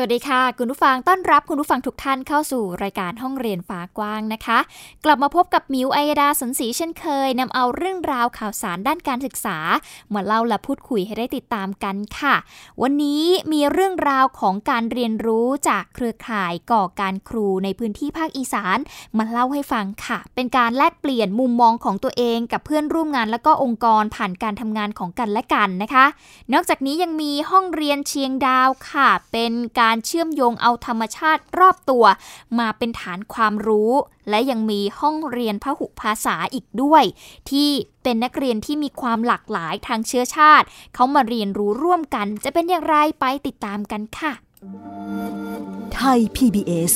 สวัสดีค่ะ คุณผู้ฟังต้อนรับคุณผู้ฟังทุกท่านเข้าสู่รายการห้องเรียนฟ้ากว้างนะคะ กลับมาพบกับมิวอัยดาสนศรีเช่นเคยนำเอาเรื่องราวข่าวสารด้านการศึกษา มาเล่าและพูดคุยให้ได้ติดตามกันค่ะ วันนี้มีเรื่องราวของการเรียนรู้จากเครือข่ายก่อการครูในพื้นที่ภาคอีสานมาเล่าให้ฟังค่ะ เป็นการแลกเปลี่ยนมุมมองของตัวเองกับเพื่อนร่วมงาน และก็องค์กรผ่านการทำงานของกันและกันนะคะ นอกจากนี้ยังมีห้องเรียนเชียงดาวค่ะ เป็นการการเชื่อมโยงเอาธรรมชาติรอบตัว มาเป็นฐานความรู้ และยังมีห้องเรียนพหุภาษาอีกด้วย ที่เป็นนักเรียนที่มีความหลากหลายทางเชื้อชาติ เขามาเรียนรู้ร่วมกัน จะเป็นอย่างไรไปติดตามกันค่ะ ไทย PBS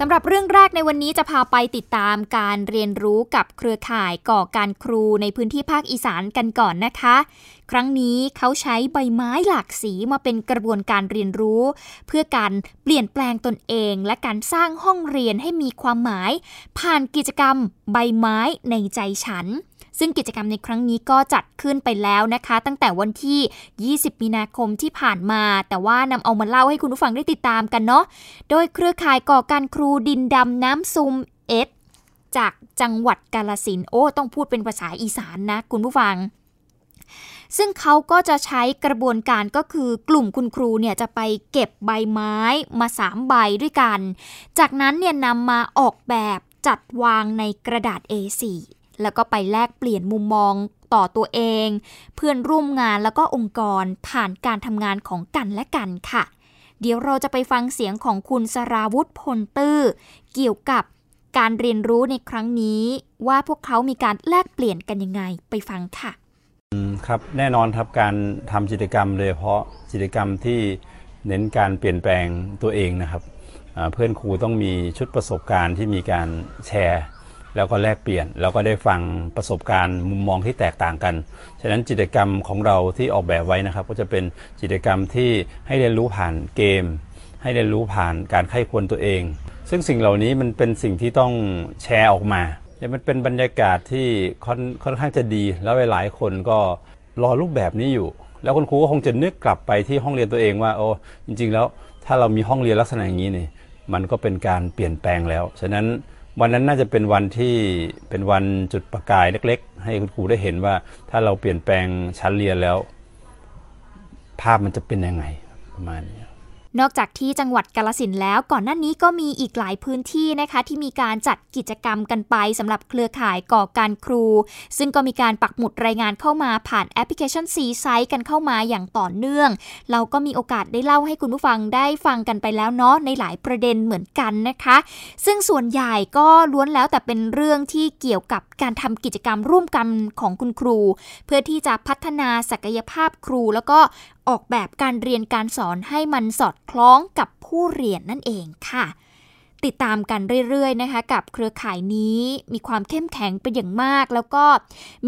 สำหรับเรื่องแรกในวันนี้จะพาไปติดตามการเรียนรู้กับเครือข่ายก่อการครูในพื้นที่ภาคอีสานกันก่อนนะคะ ครั้งนี้เขาใช้ใบไม้หลากสีมาเป็นกระบวนการเรียนรู้ เพื่อการเปลี่ยนแปลงตนเอง และการสร้างห้องเรียนให้มีความหมาย ผ่านกิจกรรมใบไม้ในใจฉัน ซึ่งกิจกรรมในครั้งนี้ก็จัดขึ้นไปแล้วนะคะ ตั้งแต่วันที่ 20 มีนาคมที่ผ่านมา แต่ว่านำเอามาเล่าให้คุณผู้ฟังได้ติดตามกันเนาะ โดยเครือข่ายก่อการครูดินดำน้ำซุมเอสจากจังหวัดกาลสินโอ้ต้องพูดเป็นภาษาอีสานนะคุณผู้ฟังซึ่งเขาก็จะใช้กระบวนการก็คือกลุ่มคุณครูเนี่ยจะไปเก็บใบไม้มาสามใบด้วยกัน จากนั้นเนี่ยนำมาออกแบบจัดวางในกระดาษ A4 แล้วก็ไปแลกเปลี่ยนมุมมองต่อตัวเอง เพื่อนร่วมงานแล้วก็องค์กรผ่านการทำงานของกันและกันค่ะ เดี๋ยวเราจะไปฟังเสียงของคุณสราวุธพลตื้อ เกี่ยวกับการเรียนรู้ในครั้งนี้ ว่าพวกเขามีการแลกเปลี่ยนกันยังไงไปฟังค่ะครับแน่นอนครับการทำกิจกรรมโดยเฉพาะกิจกรรมที่เน้นการเปลี่ยนแปลงตัวเองนะครับเพื่อนครูต้องมีชุดประสบการณ์ที่มีการแชร์ แล้วก็แลกเปลี่ยนแล้วก็ได้ฟังประสบการณ์มุมมองที่แตกต่างกัน ฉะนั้นกิจกรรมของเราที่ออกแบบไว้นะครับ ก็จะเป็นกิจกรรมที่ให้เรียนรู้ผ่านเกม ให้เรียนรู้ผ่านการไข้ควรตัวเอง ซึ่งสิ่งเหล่านี้มันเป็นสิ่งที่ต้องแชร์ออกมาและมันเป็นบรรยากาศที่ค่อนค่อนข้างจะดี แล้วหลายคนก็รอรูปแบบนี้อยู่ แล้วคุณครูก็คงจะนึกกลับไปที่ห้องเรียนตัวเองว่าโอ้จริง ๆ แล้วถ้าเรามีห้องเรียนลักษณะอย่างนี้นี่มันก็เป็นการเปลี่ยนแปลงแล้ว ฉะนั้น วันนั้นน่าจะเป็นวันที่เป็นวันจุดประกายเล็ก ๆ ให้คุณครูได้เห็นว่า ถ้าเราเปลี่ยนแปลงชั้นเรียนแล้ว ภาพมันจะเป็นยังไงประมาณนี้ นอกจากที่จังหวัดกาลสินแล้วก่อนหน้านี้ก็มีอีกหลายพื้นที่นะคะที่มีการจัดกิจกรรมกันไปสำหรับเครือข่ายก่อการครู ซึ่งก็มีการปักหมุดรายงานเข้ามาผ่านแอปพลิเคชันซีไซต์กันเข้ามาอย่างต่อเนื่อง เราก็มีโอกาสได้เล่าให้คุณผู้ฟังได้ฟังกันไปแล้วเนาะในหลายประเด็นเหมือนกันนะคะ ซึ่งส่วนใหญ่ก็ล้วนแล้วแต่เป็นเรื่องที่เกี่ยวกับการทำกิจกรรมร่วมกันของคุณครู เพื่อที่จะพัฒนาศักยภาพครู แล้วก็ ออกแบบการเรียนการสอนให้มันสอดคล้องกับผู้เรียนนั่นเองค่ะ ติดตามกันเรื่อยๆนะคะ กับเครือข่ายนี้มีความเข้มแข็งเป็นอย่างมาก แล้วก็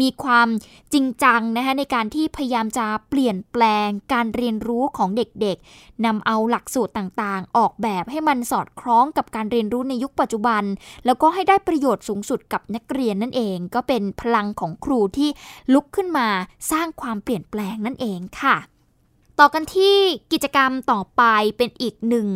มีความจริงจังนะคะในการที่พยายามจะเปลี่ยนแปลงการเรียนรู้ของเด็กๆนำเอาหลักสูตรต่างๆ ออกแบบให้มันสอดคล้องกับการเรียนรู้ในยุคปัจจุบัน แล้วก็ให้ได้ประโยชน์สูงสุดกับนักเรียนนั่นเอง ก็เป็นพลังของครูที่ลุกขึ้นมาสร้างความเปลี่ยนแปลงนั่นเองค่ะ ต่อกันที่กิจกรรมต่อไปเป็นอีกหนึ่ง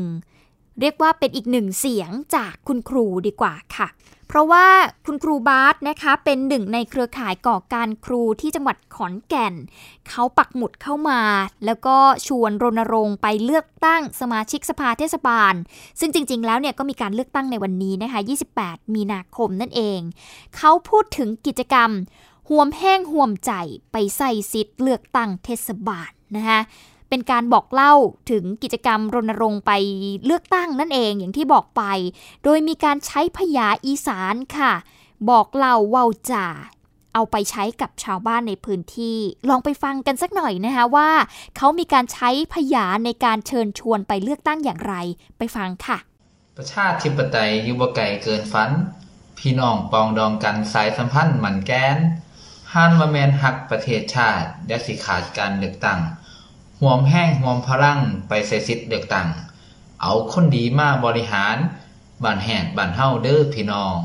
เรียกว่าเป็นอีกหนึ่งเสียงจากคุณครูดีกว่าค่ะ เพราะว่าคุณครูบาสนะคะเป็นหนึ่งในเครือข่ายก่อการครูที่จังหวัดขอนแก่น เขาปักหมุดเข้ามา แล้วก็ชวนรณรงค์ไปเลือกตั้งสมาชิกสภาเทศบาล ซึ่งจริง ๆ แล้วเนี่ยก็มีการเลือกตั้งในวันนี้นะคะ 28 มีนาคมนั่นเอง เขาพูดถึงกิจกรรมห่วมแห้งห่วมใจไปใส่สิทธิ์เลือกตั้งเทศบาลนะคะ เป็นการบอกเล่าถึงกิจกรรมรณรงค์ไปเลือกตั้งนั่นเองอย่างที่บอกไป โดยมีการใช้พยาอีสานค่ะ บอกเล่าเว้าจ่าเอาไปใช้กับชาวบ้านในพื้นที่ ลองไปฟังกันสักหน่อยนะคะว่า เขามีการใช้พยาในการเชิญชวนไปเลือกตั้งอย่างไร ไปฟังค่ะ ประชาธิปไตยยู่บ่ไกลเกินฝัน พี่น้องปองดองกันสายสัมพันธ์หมันแกนห้านว่าแมนหักประเทศชาติเดี๋ยวสิขาดการเลือกตั้ง หวมแห้งหวมพลังไปใส่สิทธิ์เลือกตั้งเอาคนดีมาบริหารบ้านแหกบ้านเฮาเด้อพี่น้อง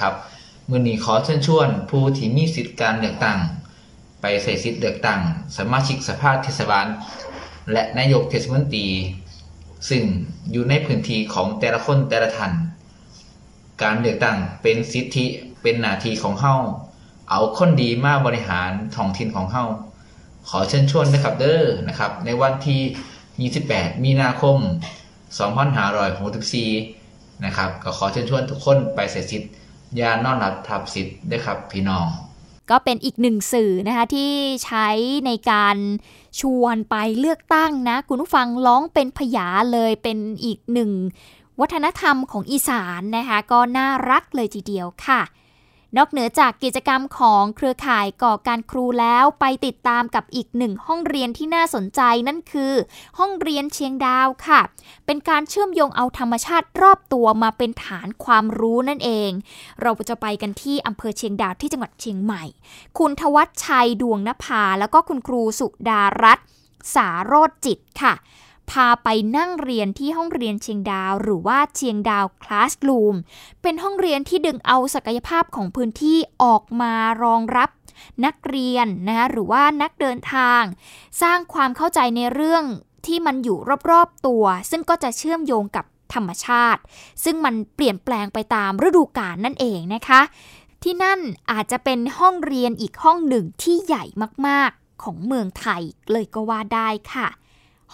ครับมื้อนี้ขอเชิญชวน ผู้ที่มีสิทธิ์การเลือกตั้งไปใส่สิทธิ์เลือกตั้งสมาชิกสภาเทศบาล และนายกเทศมนตรีซึ่งอยู่ในพื้นที่ของแต่ละคนแต่ละท่านการเลือกตั้งเป็นสิทธิเป็นหน้าที่ของเฮาเอาคนดีมาบริหารท้องถิ่นของเฮา ขอเชิญชวนนะครับเด้อนะครับ ในวันที่ 28 มีนาคม 2564 นะครับ ก็ขอเชิญชวนทุกคนไปเสียสิทธิ์ยานอนหลับทับสิทธิ์ด้วยครับพี่น้องก็เป็นอีกหนึ่งสื่อนะคะที่ใช้ในการชวนไปเลือกตั้งนะ คุณผู้ฟังร้องเป็นพยาเลยเป็นอีกหนึ่ง วัฒนธรรมของอีสานนะคะ ก็น่ารักเลยทีเดียวค่ะ นอกเหนือจากกิจกรรมของเครือข่ายก่อการครูแล้วไปติดตามกับอีกหนึ่งห้องเรียนที่น่าสนใจนั่นคือ ห้องเรียนเชียงดาวค่ะ เป็นการเชื่อมโยงเอาธรรมชาติรอบตัวมาเป็นฐานความรู้นั่นเอง เราจะไปกันที่อำเภอเชียงดาวที่จังหวัดเชียงใหม่ คุณทวัชชัยดวงนภา แล้วก็คุณครูสุดารัตน์สาโรจจิตค่ะ พาไปนั่งเรียนที่ห้องเรียนเชียงดาว หรือว่าเชียงดาวคลาสรูมเป็นห้องเรียนที่ดึงเอาศักยภาพของพื้นที่ออกมารองรับนักเรียนนะคะหรือว่านักเดินทาง สร้างความเข้าใจในเรื่องที่มันอยู่รอบๆตัว ซึ่งก็จะเชื่อมโยงกับธรรมชาติ ซึ่งมันเปลี่ยนแปลงไปตามฤดูกาลนั่นเองนะคะ ที่นั่นอาจจะเป็นห้องเรียนอีกห้องหนึ่งที่ใหญ่มากๆของเมืองไทยเลยก็ว่าได้ค่ะ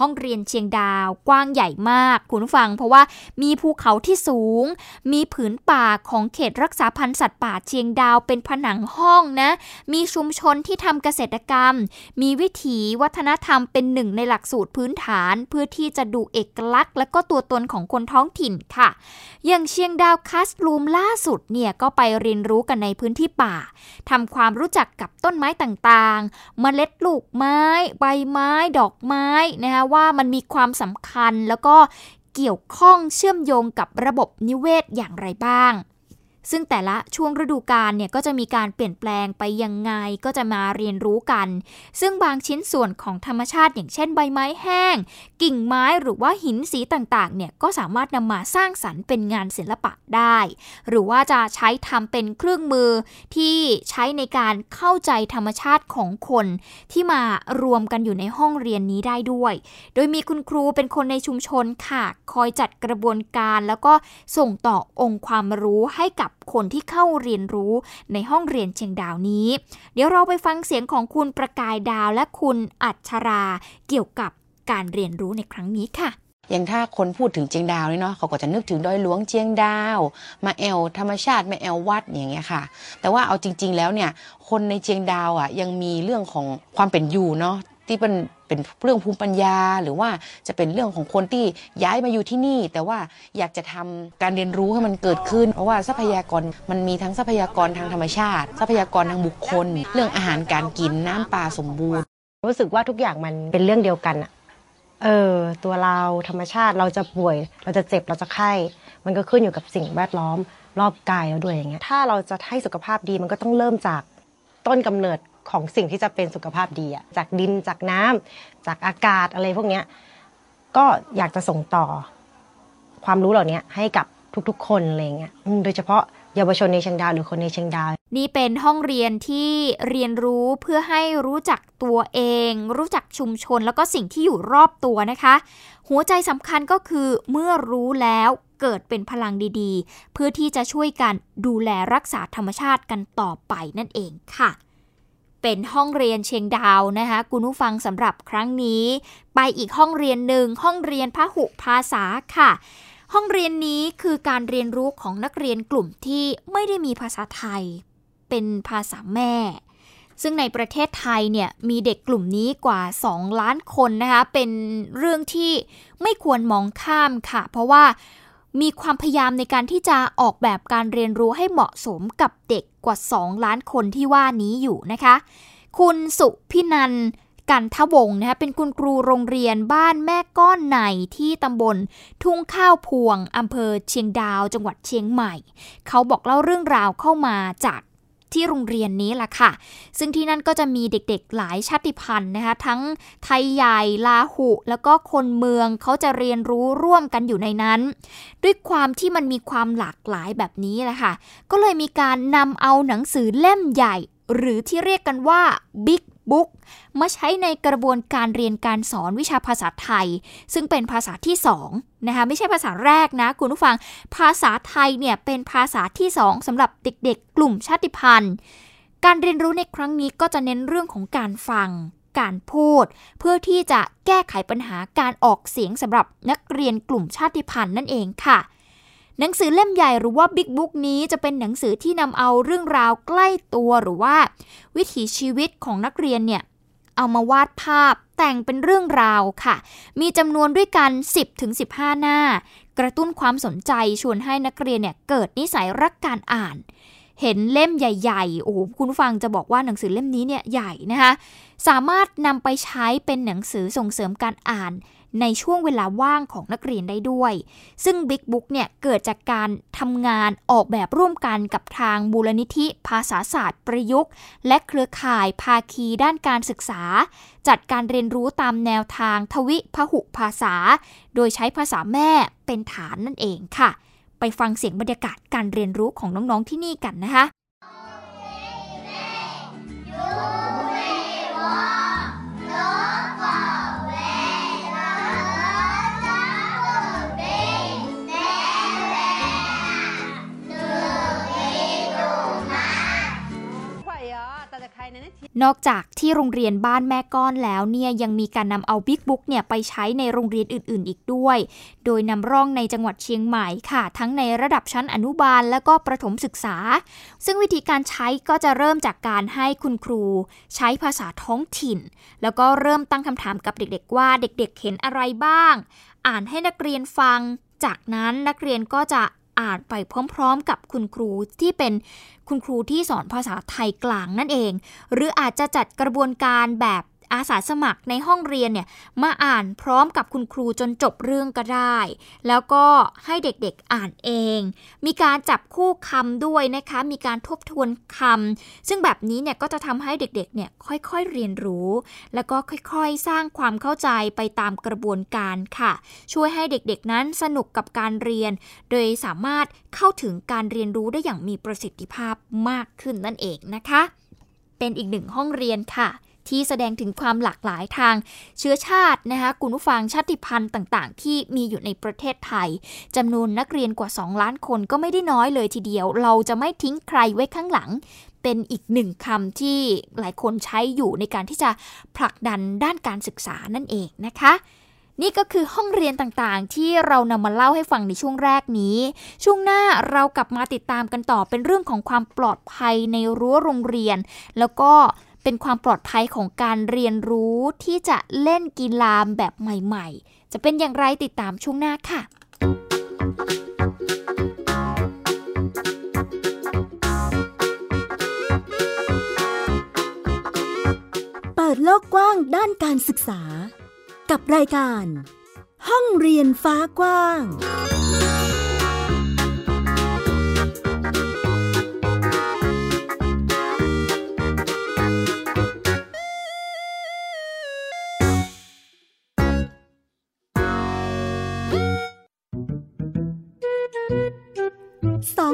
ห้องเรียนเชียงดาวกว้างใหญ่มาก คุณผู้ฟัง เพราะว่ามีภูเขาที่สูง มีผืนป่าของเขตรักษาพันธุ์สัตว์ป่าเชียงดาวเป็นผนังห้องนะ มีชุมชนที่ทำเกษตรกรรม มีวิถีวัฒนธรรมเป็นหนึ่งในหลักสูตรพื้นฐาน เพื่อที่จะดูเอกลักษณ์ และก็ตัวตนของคนท้องถิ่นค่ะ อย่างเชียงดาวคัสลูมล่าสุดเนี่ยก็ไปเรียนรู้กันในพื้นที่ป่าทำความรู้จักกับต้นไม้ต่างๆเมล็ดลูกไม้ ใบไม้ ดอกไม้นะคะว่ามันมีความสำคัญแล้วก็เกี่ยวข้องเชื่อมโยงกับระบบนิเวศอย่างไรบ้าง ซึ่งแต่ละช่วงฤดูกาลเนี่ยก็จะมีการเปลี่ยนแปลงไปยังไงก็จะมาเรียนรู้กัน ซึ่งบางชิ้นส่วนของธรรมชาติ อย่างเช่นใบไม้แห้ง กิ่งไม้หรือว่าหินสีต่างๆ เนี่ยก็สามารถนำมาสร้างสรรค์เป็นงานศิลปะได้ หรือว่าจะใช้ทำเป็นเครื่องมือที่ใช้ในการเข้าใจธรรมชาติของคนที่มารวมกันอยู่ในห้องเรียนนี้ได้ด้วย โดยมีคุณครูเป็นคนในชุมชนค่ะ คอยจัดกระบวนการ แล้วก็ส่งต่อองค์ความรู้ให้กับ คนที่เข้าเรียนรู้ในห้องเรียนเชียงดาวนี้ เดี๋ยวเราไปฟังเสียงของคุณประกายดาวและคุณอัชราเกี่ยวกับการเรียนรู้ในครั้งนี้ค่ะอย่างถ้าคนพูดถึงเจียงดาวนี่เนาะเขาก็จะนึกถึงดอยหลวงเจียงดาว มาแอลธรรมชาติมาแอลวัดอย่างเงี้ยค่ะ แต่ว่าเอาจริง ๆ แล้วเนี่ยคนในเจียงดาวอะยังมีเรื่องของความเป็นอยู่เนาะ ที่เป็นเป็นเรื่องภูมิปัญญา หรือว่าจะเป็นเรื่องของคนที่ย้ายมาอยู่ที่นี่ แต่ว่าอยากจะทำการเรียนรู้ให้มันเกิดขึ้น เพราะว่าทรัพยากรมันมีทั้งทรัพยากรทางธรรมชาติ ทรัพยากรทางบุคคล เรื่องอาหารการกินน้ำป่าสมบูรณ์ รู้สึกว่าทุกอย่างมันเป็นเรื่องเดียวกันอะเออตัวเราธรรมชาติเราจะป่วย เราจะเจ็บเราจะไข้ มันก็ขึ้นอยู่กับสิ่งแวดล้อม รอบกายเราด้วยอย่างเงี้ยถ้าเราจะให้สุขภาพดีมันก็ต้องเริ่มจากต้นกำเนิด ของสิ่งที่จะเป็นสุขภาพดีอะจากดินจากน้ำจากอากาศอะไรพวกเนี้ยก็อยากจะส่งต่อความรู้เหล่านี้ให้กับทุกๆ คนอะไรเงี้ยอืมโดยเฉพาะเยาวชนในเชียงดาวหรือคนในเชียงดาว นี่เป็นห้องเรียนที่เรียนรู้เพื่อให้รู้จักตัวเอง รู้จักชุมชนแล้วก็สิ่งที่อยู่รอบตัวนะคะ หัวใจสำคัญก็คือเมื่อรู้แล้วเกิดเป็นพลังดีๆ เพื่อที่จะช่วยกันดูแลรักษาธรรมชาติกันต่อไปนั่นเองค่ะ เป็นห้องเรียนเชียงดาวนะคะคุณผู้ฟังสำหรับครั้งนี้ ไปอีกห้องเรียนหนึ่งห้องเรียนพหุภาษาค่ะ ห้องเรียนนี้คือการเรียนรู้ของนักเรียนกลุ่มที่ไม่ได้มีภาษาไทย เป็นภาษาแม่ ซึ่งในประเทศไทยเนี่ยมีเด็กกลุ่มนี้กว่า 2 ล้านคนนะคะเป็นเรื่องที่ไม่ควรมองข้ามค่ะ เพราะว่า มีความพยายามในการที่จะออกแบบการเรียนรู้ให้เหมาะสมกับเด็กกว่า 2 ล้านคนที่ว่านี้อยู่นะคะ คุณสุพินันกันทวงนะคะเป็นคุณครูโรงเรียนบ้านแม่ก้อนในที่ตำบล ทุ่งข้าวพวงอำเภอเชียงดาวจังหวัดเชียงใหม่ เขาบอกเล่าเรื่องราวเข้ามาจาก ที่โรงเรียนนี้ล่ะค่ะ ซึ่งที่นั่นก็จะมีเด็กๆหลายชาติพันธุ์นะคะ ทั้งไทยใหญ่ลาหุ แล้วก็คนเมืองเขาจะเรียนรู้ร่วมกันอยู่ในนั้น ด้วยความที่มันมีความหลากหลายแบบนี้แหละค่ะ ก็เลยมีการนำเอาหนังสือเล่มใหญ่ หรือที่เรียกกันว่า Big Book มาใช้ในกระบวนการเรียนการสอนวิชาภาษาไทย ซึ่งเป็นภาษาที่2นะคะไม่ใช่ภาษาแรกนะคุณผู้ฟัง ภาษาไทยเนี่ยเป็นภาษาที่ 2สำหรับเด็กๆ กลุ่มชาติพันธุ์ การเรียนรู้ในครั้งนี้ก็จะเน้นเรื่องของการฟังการพูด เพื่อที่จะแก้ไขปัญหาการออกเสียงสำหรับนักเรียนกลุ่มชาติพันธุ์นั่นเองค่ะ หนังสือเล่มใหญ่หรือว่าบิ๊กบุ๊กนี้จะเป็นหนังสือที่นำเอาเรื่องราวใกล้ตัวหรือว่า วิถีชีวิตของนักเรียนเนี่ยเอามาวาดภาพแต่งเป็นเรื่องราวค่ะ มีจำนวนด้วยกัน 10-15 หน้า กระตุ้นความสนใจชวนให้นักเรียนเนี่ยเกิดนิสัยรักการอ่าน เห็นเล่มใหญ่ๆ โอ้โหคุณฟังจะบอกว่าหนังสือเล่มนี้เนี่ยใหญ่นะคะ สามารถนำไปใช้เป็นหนังสือส่งเสริมการอ่าน ในช่วงเวลาว่างของนักเรียนได้ด้วย ซึ่ง Big Book เนี่ยเกิดจากการทำงานออกแบบร่วมกันกับทางบูรณิธิภาษาศาสตร์ประยุกต์ และเครือข่ายภาคีด้านการศึกษา จัดการเรียนรู้ตามแนวทางทวิพหุภาษา โดยใช้ภาษาแม่เป็นฐานนั่นเองค่ะ ไปฟังเสียงบรรยากาศการเรียนรู้ของน้องๆที่นี่กันนะคะ นอกจากที่โรงเรียนบ้านแม่ก้อนแล้วเนี่ยยังมีการนำเอาบิ๊กบุ๊กเนี่ยไปใช้ในโรงเรียนอื่น ๆ อีกด้วย โดยนำร่องในจังหวัดเชียงใหม่ค่ะ ทั้งในระดับชั้นอนุบาลและก็ประถมศึกษา ซึ่งวิธีการใช้ก็จะเริ่มจากการให้คุณครู ใช้ภาษาท้องถิ่น แล้วก็เริ่มตั้งคำถามกับเด็ก ๆ ว่าเด็ก ๆ เห็นอะไรบ้าง อ่านให้นักเรียนฟัง จากนั้นนักเรียนก็จะอ่านไปพร้อม ๆ กับคุณครูที่เป็น คุณครูที่สอนภาษาไทยกลางนั่นเอง หรืออาจจะจัดกระบวนการแบบ อาสาสมัครในห้องเรียนเนี่ยมาอ่านพร้อมกับคุณครูจนจบเรื่องก็ได้ แล้วก็ให้เด็กๆอ่านเอง มีการจับคู่คำด้วยนะคะ มีการทบทวนคำซึ่งแบบนี้เนี่ยก็จะทำให้เด็กๆเนี่ยค่อยๆเรียนรู้ แล้วก็ค่อยๆสร้างความเข้าใจไปตามกระบวนการค่ะ ช่วยให้เด็กๆนั้นสนุกกับการเรียน โดยสามารถเข้าถึงการเรียนรู้ได้อย่างมีประสิทธิภาพมากขึ้นนั่นเองนะคะ เป็นอีกหนึ่งห้องเรียนค่ะ ที่แสดงถึงความหลากหลายทางเชื้อชาตินะคะคุณผู้ฟังชาติพันธุ์ต่างๆ ที่มีอยู่ในประเทศไทยจำนวนนักเรียนกว่า 2 ล้านคนก็ไม่ได้น้อยเลยทีเดียว เราจะไม่ทิ้งใครไว้ข้างหลังเป็นอีกหนึ่งคำที่หลายคนใช้อยู่ในการที่จะผลักดันด้านการศึกษานั่นเองนะคะ นี่ก็คือห้องเรียนต่างๆ ที่เรานำมาเล่าให้ฟังในช่วงแรกนี้ ช่วงหน้าเรากลับมาติดตามกันต่อเป็นเรื่องของความปลอดภัยในรั้วโรงเรียน แล้วก็ เป็นความปลอดภัยของการเรียนรู้ที่จะเล่นกีฬาแบบใหม่ ๆ จะเป็นอย่างไรติดตามช่วงหน้าค่ะ เปิดโลกกว้างด้านการศึกษา กับรายการ ห้องเรียนฟ้ากว้าง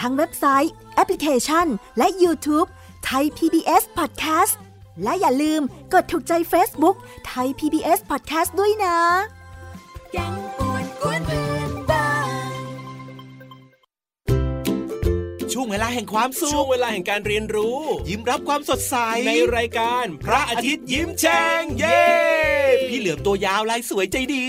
ทั้งเว็บไซต์ แอปพลิเคชัน และ YouTube ไทย PBS Podcast และอย่าลืมกดถูกใจ Facebook ไทย PBS Podcast ด้วยนะแก๊งป่วนกวนเพื่อนบ้านช่วงเวลาแห่งความสุข ช่วงเวลาแห่งการเรียนรู้ ยิ้มรับความสดใส ในรายการ พระอาทิตย์ยิ้มแฉ่งเย้ พี่เหลือมตัวยาวลายสวยใจดี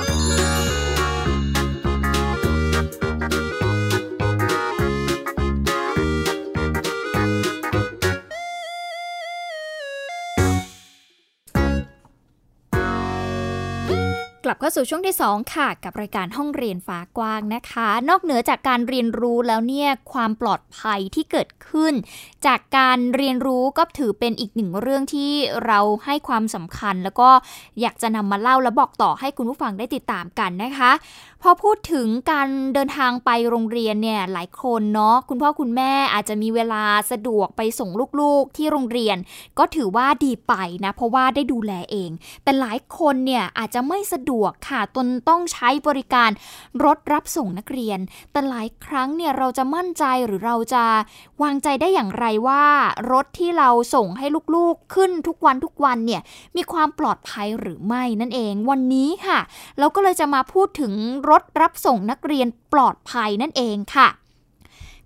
ลับเข้าสู่ช่วงที่ 2 ค่ะ กับรายการห้องเรียนฟ้ากว้างนะคะ นอกเหนือจากการเรียนรู้แล้วเนี่ยความปลอดภัยที่เกิดขึ้น จากการเรียนรู้ก็ถือเป็นอีกหนึ่งเรื่องที่เราให้ความสำคัญ แล้วก็อยากจะนำมาเล่าและบอกต่อให้คุณผู้ฟังได้ติดตามกันนะคะ พอพูดถึงการเดินทางไปโรงเรียนเนี่ยหลายคนเนาะคุณพ่อคุณแม่อาจจะมีเวลาสะดวกไปส่งลูกๆที่โรงเรียน ก็ถือว่าดีไปนะเพราะว่าได้ดูแลเอง แต่หลายคนเนี่ยอาจจะไม่สะดวกค่ะตนต้องใช้บริการรถรับส่งนักเรียน แต่หลายครั้งเนี่ยเราจะมั่นใจหรือเราจะวางใจได้อย่างไรว่า รถที่เราส่งให้ลูกๆขึ้นทุกวันทุกวันเนี่ยมีความปลอดภัยหรือไม่นั่นเองวันนี้ค่ะ เราก็เลยจะมาพูดถึงรถรับส่งนักเรียนปลอดภัยนั่นเองค่ะ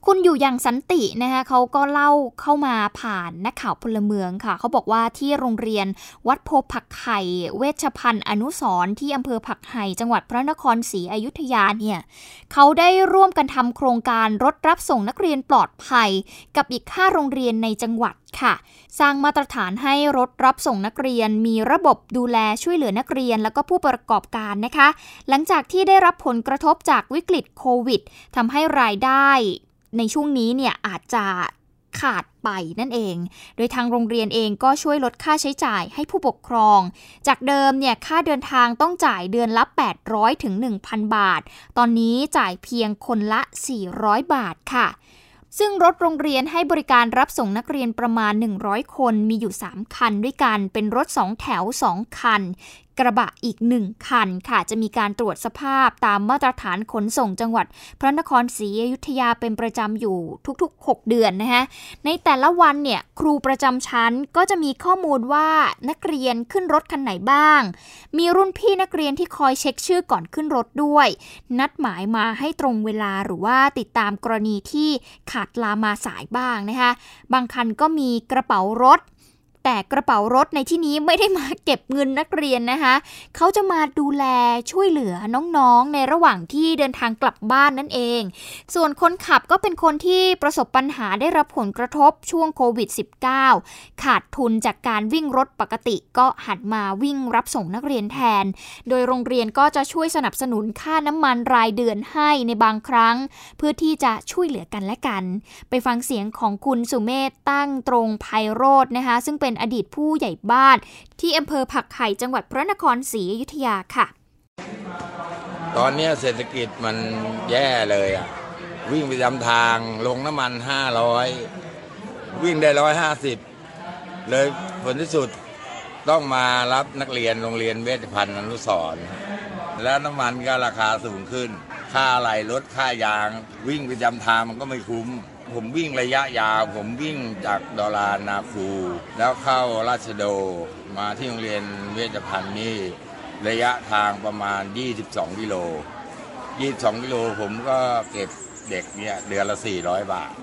คุณอยู่อย่างสันตินะคะเขาก็เล่าเข้ามาผ่านนักข่าวพลเมืองค่ะ เขาบอกว่าที่โรงเรียนวัดโพผักไห่เวชพันธ์อนุสร์ที่อำเภอผักไห่จังหวัดพระนครศรีอยุธยาเนี่ยเขาได้ร่วมกันทำโครงการรถรับส่งนักเรียนปลอดภัย กับอีก5โรงเรียนในจังหวัดค่ะ สร้างมาตรฐานให้รถรับส่งนักเรียน มีระบบดูแลช่วยเหลือนักเรียน แล้วก็ผู้ประกอบการนะคะ หลังจากที่ได้รับผลกระทบจากวิกฤตโควิดทำให้รายได้ ในช่วงนี้เนี่ยอาจจะขาดไปนั่นเอง โดยทางโรงเรียนเองก็ช่วยลดค่าใช้จ่ายให้ผู้ปกครอง จากเดิมเนี่ยค่าเดินทางต้องจ่ายเดือนละ 800ถึง1,000 บาท ตอนนี้จ่ายเพียงคนละ 400 บาทค่ะ ซึ่งรถโรงเรียนให้บริการรับส่งนักเรียนประมาณ 100 คน มีอยู่ 3 คันด้วยกัน เป็นรถ 2 แถว 2 คัน กระบะอีก1คันค่ะ จะมีการตรวจสภาพตามมาตรฐานขนส่งจังหวัด พระนครศรีอยุธยาเป็นประจำอยู่ทุกๆ 6 เดือนนะคะในแต่ละวันเนี่ยครูประจำชั้นก็จะมีข้อมูลว่านักเรียนขึ้นรถคันไหนบ้าง มีรุ่นพี่นักเรียนที่คอยเช็คชื่อก่อนขึ้นรถด้วย นัดหมายมาให้ตรงเวลาหรือว่าติดตามกรณีที่ขาดลามาสายบ้างนะคะบางคันก็มีกระเป๋ารถ แต่กระเป๋ารถในที่นี้ไม่ได้มาเก็บเงินนักเรียนนะคะ เขาจะมาดูแลช่วยเหลือน้องๆ ในระหว่างที่เดินทางกลับบ้านนั่นเอง ส่วนคนขับก็เป็นคนที่ประสบปัญหาได้รับผลกระทบช่วงโควิด -19 ขาดทุนจากการวิ่งรถปกติก็หันมาวิ่งรับส่งนักเรียนแทน โดยโรงเรียนก็จะช่วยสนับสนุนค่าน้ำมันรายเดือนให้ในบางครั้ง เพื่อที่จะช่วยเหลือกันและกัน ไปฟังเสียงของคุณสุเมธตั้งตรงไพโรจน์นะคะ ซึ่งเป็นอดีตผู้ใหญ่บ้าน ที่อำเภอผักไห่จังหวัดพระนครศรีอยุธยาค่ะ ตอนนี้เศรษฐกิจมันแย่เลยอะ วิ่งไปจำทางลงน้ำมันห้าร้อยวิ่งได้ร้อยห้าสิบเลยผลที่สุดต้องมารับนักเรียนโรงเรียนเวชพันธ์อนุสรแล้วน้ำมันก็ราคาสูงขึ้น ค่าอะไรรถค่ายาง วิ่งไปจำทางมันก็ไม่คุ้ม ผมวิ่งระยะยาว ผมวิ่งจากดอลานาคู แล้วเข้าราชโดมาที่โรงเรียนเวชพันธ์นี่ระยะทางประมาณ 22 กิโล 22 กิโลผมก็เก็บเด็กเนี่ยเดือนละ 400 บาท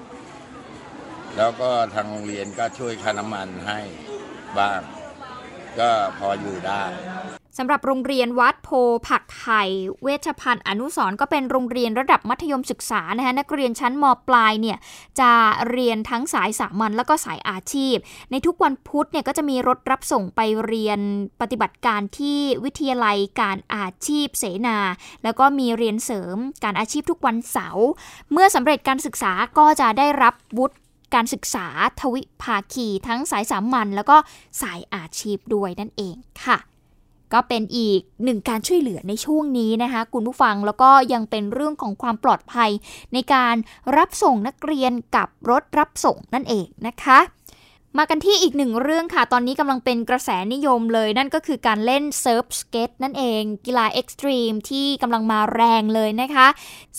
แล้วก็ทางโรงเรียนก็ช่วยค่าน้ำมันให้บ้าง ก็พออยู่ได้ สำหรับโรงเรียนวัดโพผักไห่เวชพันธ์อนุสร์ก็เป็นโรงเรียนระดับมัธยมศึกษานะคะนักเรียนชั้นมปลายเนี่ยจะเรียนทั้งสายสามัญแล้วก็สายอาชีพ ในทุกวันพุธเนี่ยก็จะมีรถรับส่งไปเรียนปฏิบัติการที่วิทยาลัยการอาชีพเสนา แล้วก็มีเรียนเสริมการอาชีพทุกวันเสาร์เมื่อสำเร็จการศึกษาก็จะได้รับวุฒิการศึกษาทวิภาคีทั้งสายสามัญแล้วก็สายอาชีพด้วยนั่นเองค่ะ ก็เป็นอีกหนึ่งการช่วยเหลือในช่วงนี้นะคะ คุณผู้ฟังแล้วก็ยังเป็นเรื่องของความปลอดภัย ในการรับส่งนักเรียนกับรถรับส่งนั่นเองนะคะมากันที่อีกหนึ่งเรื่องค่ะ ตอนนี้กำลังเป็นกระแสนิยมเลย นั่นก็คือการเล่นเซิร์ฟสเก็ตนั่นเอง กีฬาเอ็กซ์ตรีมที่กำลังมาแรงเลยนะคะ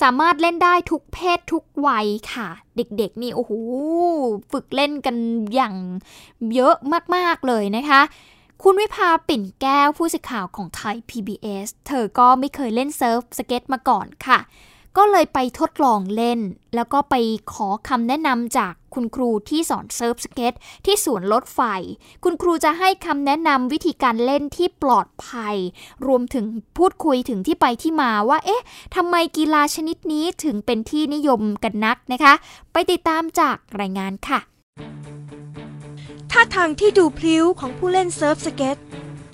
สามารถเล่นได้ทุกเพศทุกวัยค่ะ เด็กๆนี่โอ้โห ฝึกเล่นกันอย่างเยอะมากๆเลยนะคะ คุณวิภาปิ่นแก้วผู้สื่อข่าวของไทย PBS เธอก็ไม่เคยเล่นเซิร์ฟสเก็ตมาก่อนค่ะ ก็เลยไปทดลองเล่น แล้วก็ไปขอคำแนะนำจากคุณครูที่สอนเซิร์ฟสเก็ตที่สวนรถไฟ คุณครูจะให้คำแนะนำวิธีการเล่นที่ปลอดภัย รวมถึงพูดคุยถึงที่ไปที่มาว่า เอ๊ะทำไมกีฬาชนิดนี้ถึงเป็นที่นิยมกันนักนะคะ ไปติดตามจากรายงานค่ะ ท่าทางที่ดูพลิ้วของผู้เล่นเซิร์ฟสเก็ต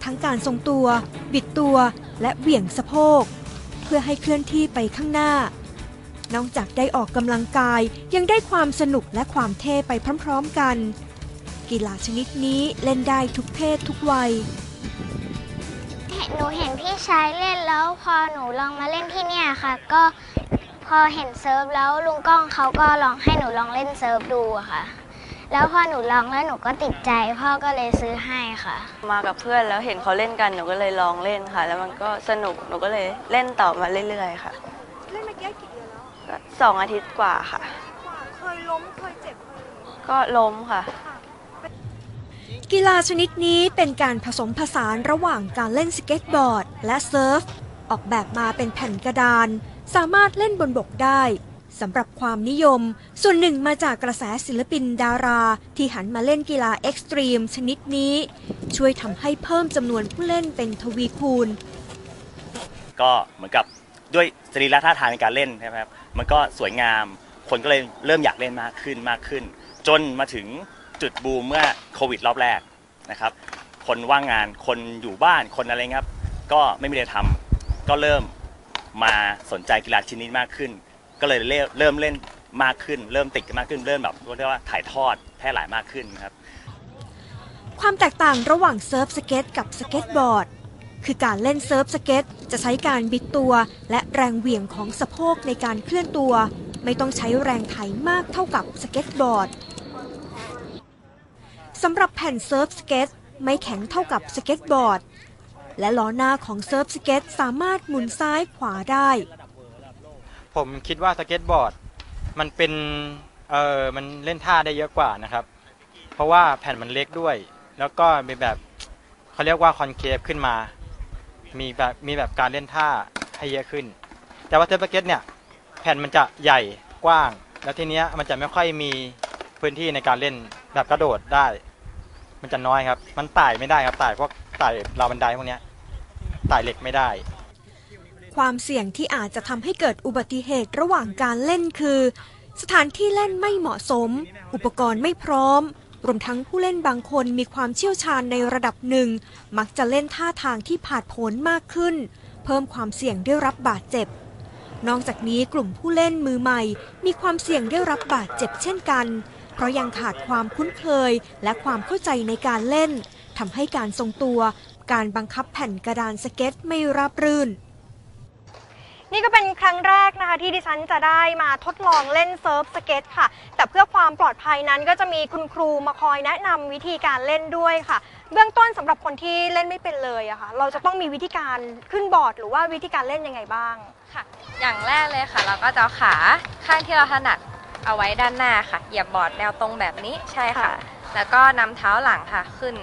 ทั้งการทรงตัว บิดตัวและเหวี่ยงสะโพก เพื่อให้เคลื่อนที่ไปข้างหน้า นอกจากได้ออกกำลังกายยังได้ความสนุกและความเท่ไปพร้อมๆกัน กีฬาชนิดนี้เล่นได้ทุกเพศทุกวัยหนูเห็นพี่ชายเล่นแล้วพอหนูลองมาเล่นที่เนี่ยค่ะ ก็พอเห็นเซิร์ฟแล้วลุงก้องเขาก็ลองให้หนูลองเล่นเซิร์ฟดูค่ะ แล้วพอหนูลองแล้วหนูก็ติดใจพ่อก็เลยซื้อให้ค่ะ มากับเพื่อนแล้วเห็นเขาเล่นกันหนูก็เลยลองเล่นค่ะ แล้วมันก็สนุกหนูก็เลยเล่นต่อมาเรื่อยๆค่ะเล่นมากี่กี่เดือนแล้วก็สองอาทิตย์กว่าค่ะ เคยล้มเคยเจ็บก็ล้มค่ะ กีฬาชนิดนี้เป็นการผสมผสานระหว่างการเล่นสเก็ตบอร์ด และเซิร์ฟ ออกแบบมาเป็นแผ่นกระดาน สามารถเล่นบนบกได้ สำหรับความนิยม ส่วนหนึ่งมาจากกระแสศิลปินดารา ที่หันมาเล่นกีฬาเอ็กซ์ตรีมชนิดนี้ ช่วยทำให้เพิ่มจำนวนผู้เล่นเป็นทวีคูณ ก็เหมือนกับด้วยสรีระท่าทางในการเล่นใช่ไหมครับ มันก็สวยงาม คนก็เลยเริ่มอยากเล่นมากขึ้นมากขึ้น จนมาถึงจุดบูมเมื่อโควิดรอบแรกนะครับ คนว่างงาน คนอยู่บ้าน คนอะไรเงี้ยครับ ก็ไม่มีอะไรทำก็เริ่มมาสนใจกีฬาชนิดมากขึ้น ก็เลยเริ่มเล่นมากขึ้น เริ่มติดกันมากขึ้นเริ่มแบบเรียกว่าถ่ายทอดแพร่หลายมากขึ้นครับ ความแตกต่างระหว่างเซิร์ฟสเก็ตกับสเก็ตบอร์ดคือการเล่นเซิร์ฟสเก็ตจะใช้การบิดตัว และแรงเหวี่ยงของสะโพกในการเคลื่อนตัว ไม่ต้องใช้แรงไถมากเท่ากับสเก็ตบอร์ดสำหรับแผ่นเซิร์ฟสเก็ตไม่แข็งเท่ากับสเก็ตบอร์ด และล้อหน้าของเซิร์ฟสเก็ตสามารถหมุนซ้ายขวาได้ ผมคิดว่าสเก็ตบอร์ด มันเป็นเออมันเล่นท่าได้เยอะกว่านะครับ เพราะว่าแผ่นมันเล็กด้วย แล้วก็มีแบบเขาเรียกว่า concave ขึ้นมา มีแบบมีแบบการเล่นท่าให้เยอะขึ้น แต่ว่าเซิร์ฟสเก็ตเนี่ยแผ่นมันจะใหญ่กว้าง แล้วทีเนี้ยมันจะไม่ค่อยมีพื้นที่ในการเล่นแบบกระโดดได้ มันจะน้อยครับ มันไต่ไม่ได้ครับไต่พวกไต่ราวบันไดพวกเนี้ยไต่เหล็กไม่ได้ ความเสี่ยงที่อาจจะทำให้เกิดอุบัติเหตุระหว่างการเล่นคือ สถานที่เล่นไม่เหมาะสม อุปกรณ์ไม่พร้อม รวมทั้งผู้เล่นบางคนมีความเชี่ยวชาญในระดับหนึ่ง มักจะเล่นท่าทางที่ผาดโผนมากขึ้น เพิ่มความเสี่ยงได้รับบาดเจ็บ นอกจากนี้กลุ่มผู้เล่นมือใหม่ มีความเสี่ยงได้รับบาดเจ็บเช่นกัน เพราะยังขาดความคุ้นเคย และความเข้าใจในการเล่นทำให้การทรงตัว การบังคับแผ่นกระดานสเก็ตไม่ราบรื่น นี่ก็เป็นครั้งแรกนะคะ ที่ดิฉันจะได้มาทดลองเล่นเซิร์ฟสเก็ตค่ะ แต่เพื่อความปลอดภัยนั้นก็จะมีคุณครูมาคอยแนะนำวิธีการเล่นด้วยค่ะ เบื้องต้นสำหรับคนที่เล่นไม่เป็นเลยอะค่ะ เราจะต้องมีวิธีการขึ้นบอร์ด หรือว่าวิธีการเล่นยังไงบ้าง ค่ะ อย่างแรกเลยค่ะ เราก็จะเอาขาข้างที่เราถนัดเอาไว้ด้านหน้าค่ะ เหยียบบอร์ดแนวตรงแบบนี้ใช่ค่ะแล้วก็นำเท้าหลังค่ะขึ้น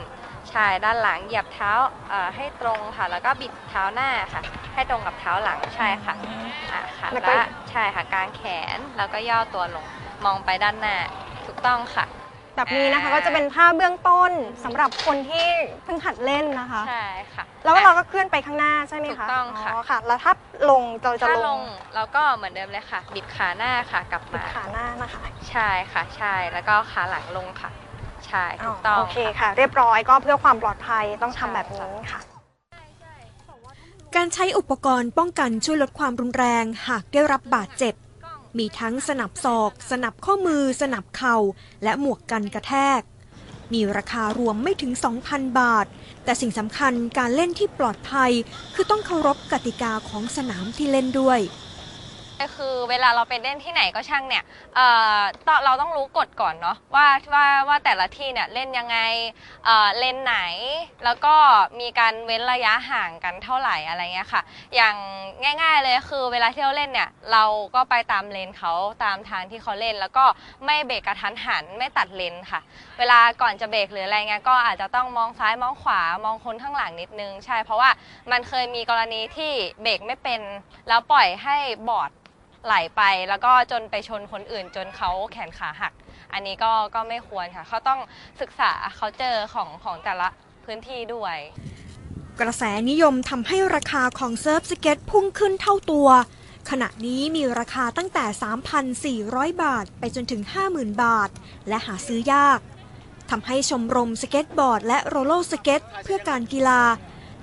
ใช่ด้านหลังเหยียบเท้าเอ่อให้ตรงค่ะ แล้วก็บิดเท้าหน้าค่ะ ให้ตรงกับเท้าหลังใช่ค่ะอะค่ะแล้วแล้วก็ก็ใช่ค่ะกางแขนแล้วก็ย่อตัวลงมองไปด้านหน้าถูกต้องค่ะ แบบนี้นะคะอ่า ก็จะเป็นท่าเบื้องต้นสำหรับคนที่เพิ่งหัดเล่นนะคะ ใช่ค่ะ แล้วเราก็เคลื่อนไปข้างหน้าใช่ไหมคะถูกต้องค่ะ ค่ะ แล้วถ้าลงเราจะถ้าลลงงเราก็เหมือนเดิมเลยค่ะ บิดขาหน้าค่ะกลับมาขาหน้านะคะ ใช่ค่ะ ใช่แล้วก็ขาหลังลงค่ะ ใช่ถูกต้องโอเคค่ะ เรียบร้อยก็เพื่อความปลอดภัยต้องทำแบบนี้ค่ะ การใช้อุปกรณ์ป้องกันช่วยลดความรุนแรงหากได้รับบาดเจ็บ มีทั้งสนับศอก สนับข้อมือ สนับเข่า และหมวกกันกระแทก มีราคารวมไม่ถึง 2,000 บาท แต่สิ่งสำคัญการเล่นที่ปลอดภัย คือต้องเคารพกติกาของสนามที่เล่นด้วยก็ คือเวลาเราไปเล่นที่ไหนก็ช่างเนี่ยเอ่อตอเราต้องรู้กฎก่อนเนาะว่าว่าว่าแต่ละที่เนี่ยเล่นยังไงเอ่อเลนไหน แล้วก็มีการเว้นระยะห่างกันเท่าไหร่อะไรเงี้ยค่ะ อย่างง่ายๆเลยคือเวลาที่เราเล่นเนี่ยเราก็ไปตามเลนเขาตามทางที่เขาเล่น แล้วก็ไม่เบรกกระทันหันไม่ตัดเลนค่ะ เวลาก่อนจะเบรกหรืออะไรเงี้ยก็อาจจะต้องมองซ้ายมองขวามองคนข้างหลังนิดนึง ใช่เพราะว่ามันเคยมีกรณีที่เบรกไม่เป็น แล้วปล่อยให้บอร์ด ไหลไปแล้วก็จนไปชนคนอื่นจนเขาแขนขาหัก อันนี้ก็ก็ไม่ควรค่ะ เขาต้องศึกษาเขาเจอของของแต่ละพื้นที่ด้วย กระแสนิยมทำให้ราคาของเซิร์ฟสเก็ตพุ่งขึ้นเท่าตัว ขณะนี้มีราคาตั้งแต่ 3,400 บาทไปจนถึง 50,000 บาท และหาซื้อยากทำให้ชมรมสเก็ตบอร์ดและโรลเลอร์สเก็ตเพื่อการกีฬา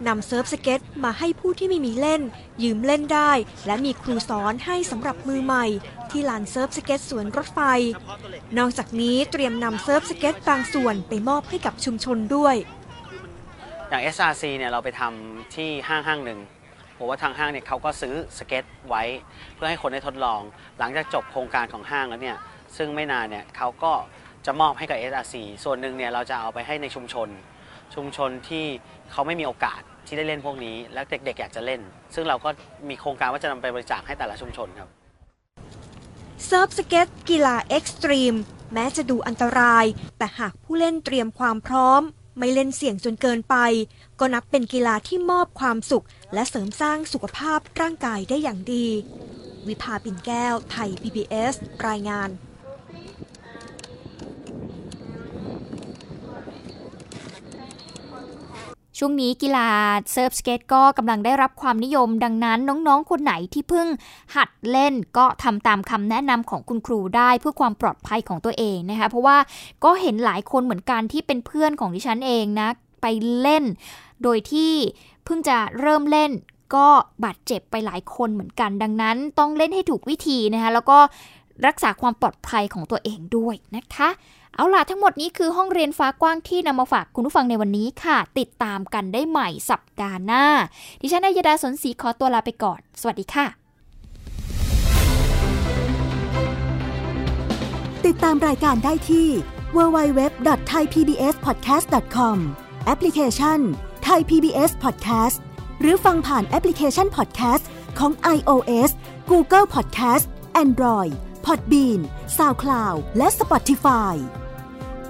นำเซิร์ฟสเก็ตมาให้ผู้ที่ไม่มีเล่น ยืมเล่นได้ และมีครูสอนให้สำหรับมือใหม่ ที่ลานเซิร์ฟสเก็ตสวนรถไฟ นอกจากนี้เตรียมนำเซิร์ฟสเก็ตบางส่วนไปมอบให้กับชุมชนด้วยอย่าง SRC เนี่ยเราไปทำที่ห้างห้างหนึ่งผมว่าทางห้างเนี่ยเขาก็ซื้อสเก็ตไว้ เพื่อให้คนได้ทดลอง หลังจากจบโครงการของห้างแล้วเนี่ยซึ่งไม่นานเนี่ยเขาก็จะมอบให้กับ SRC ส่วนหนึ่งเนี่ยเราจะเอาไปให้ในชุมชน ชุมชนที่เขาไม่มีโอกาส ที่ได้เล่นพวกนี้ และเด็กๆ อยากจะเล่น ซึ่งเราก็มีโครงการว่าจะนำไปบริจาคให้แต่ละชุมชนครับ เซิร์ฟสเก็ตกีฬาเอ็กซ์ตรีมแม้จะดูอันตราย แต่หากผู้เล่นเตรียมความพร้อม ไม่เล่นเสี่ยงจนเกินไป ก็นับเป็นกีฬาที่มอบความสุข และเสริมสร้างสุขภาพร่างกายได้อย่างดี วิภาปิ่นแก้ว ไทย PBS รายงาน ช่วงนี้กีฬาเซิร์ฟสเกตก็กำลังได้รับความนิยมดังนั้นน้องๆ คนไหนที่เพิ่งหัดเล่นก็ทำตามคำแนะนำของคุณครูได้เพื่อความปลอดภัยของตัวเองนะคะ เพราะว่าก็เห็นหลายคนเหมือนกันที่เป็นเพื่อนของดิฉันเองนะ ไปเล่น โดยที่เพิ่งจะเริ่มเล่นก็บาดเจ็บไปหลายคนเหมือนกัน ดังนั้นต้องเล่นให้ถูกวิธีนะคะแล้วก็รักษาความปลอดภัยของตัวเองด้วยนะคะ เอาล่ะทั้งหมดนี้คือห้องเรียนฟ้ากว้างที่นำมาฝากคุณผู้ฟังในวันนี้ค่ะ ติดตามกันได้ใหม่สัปดาห์หน้า ดิฉันนายดาสนศรีขอตัวลาไปก่อน สวัสดีค่ะ ติดตามรายการได้ที่ www.thaipbspodcast.com แอปพลิเคชัน Thai PBS Podcast หรือฟังผ่านแอปพลิเคชัน Podcast ของ iOS Google Podcast Android Podbean SoundCloud และ Spotify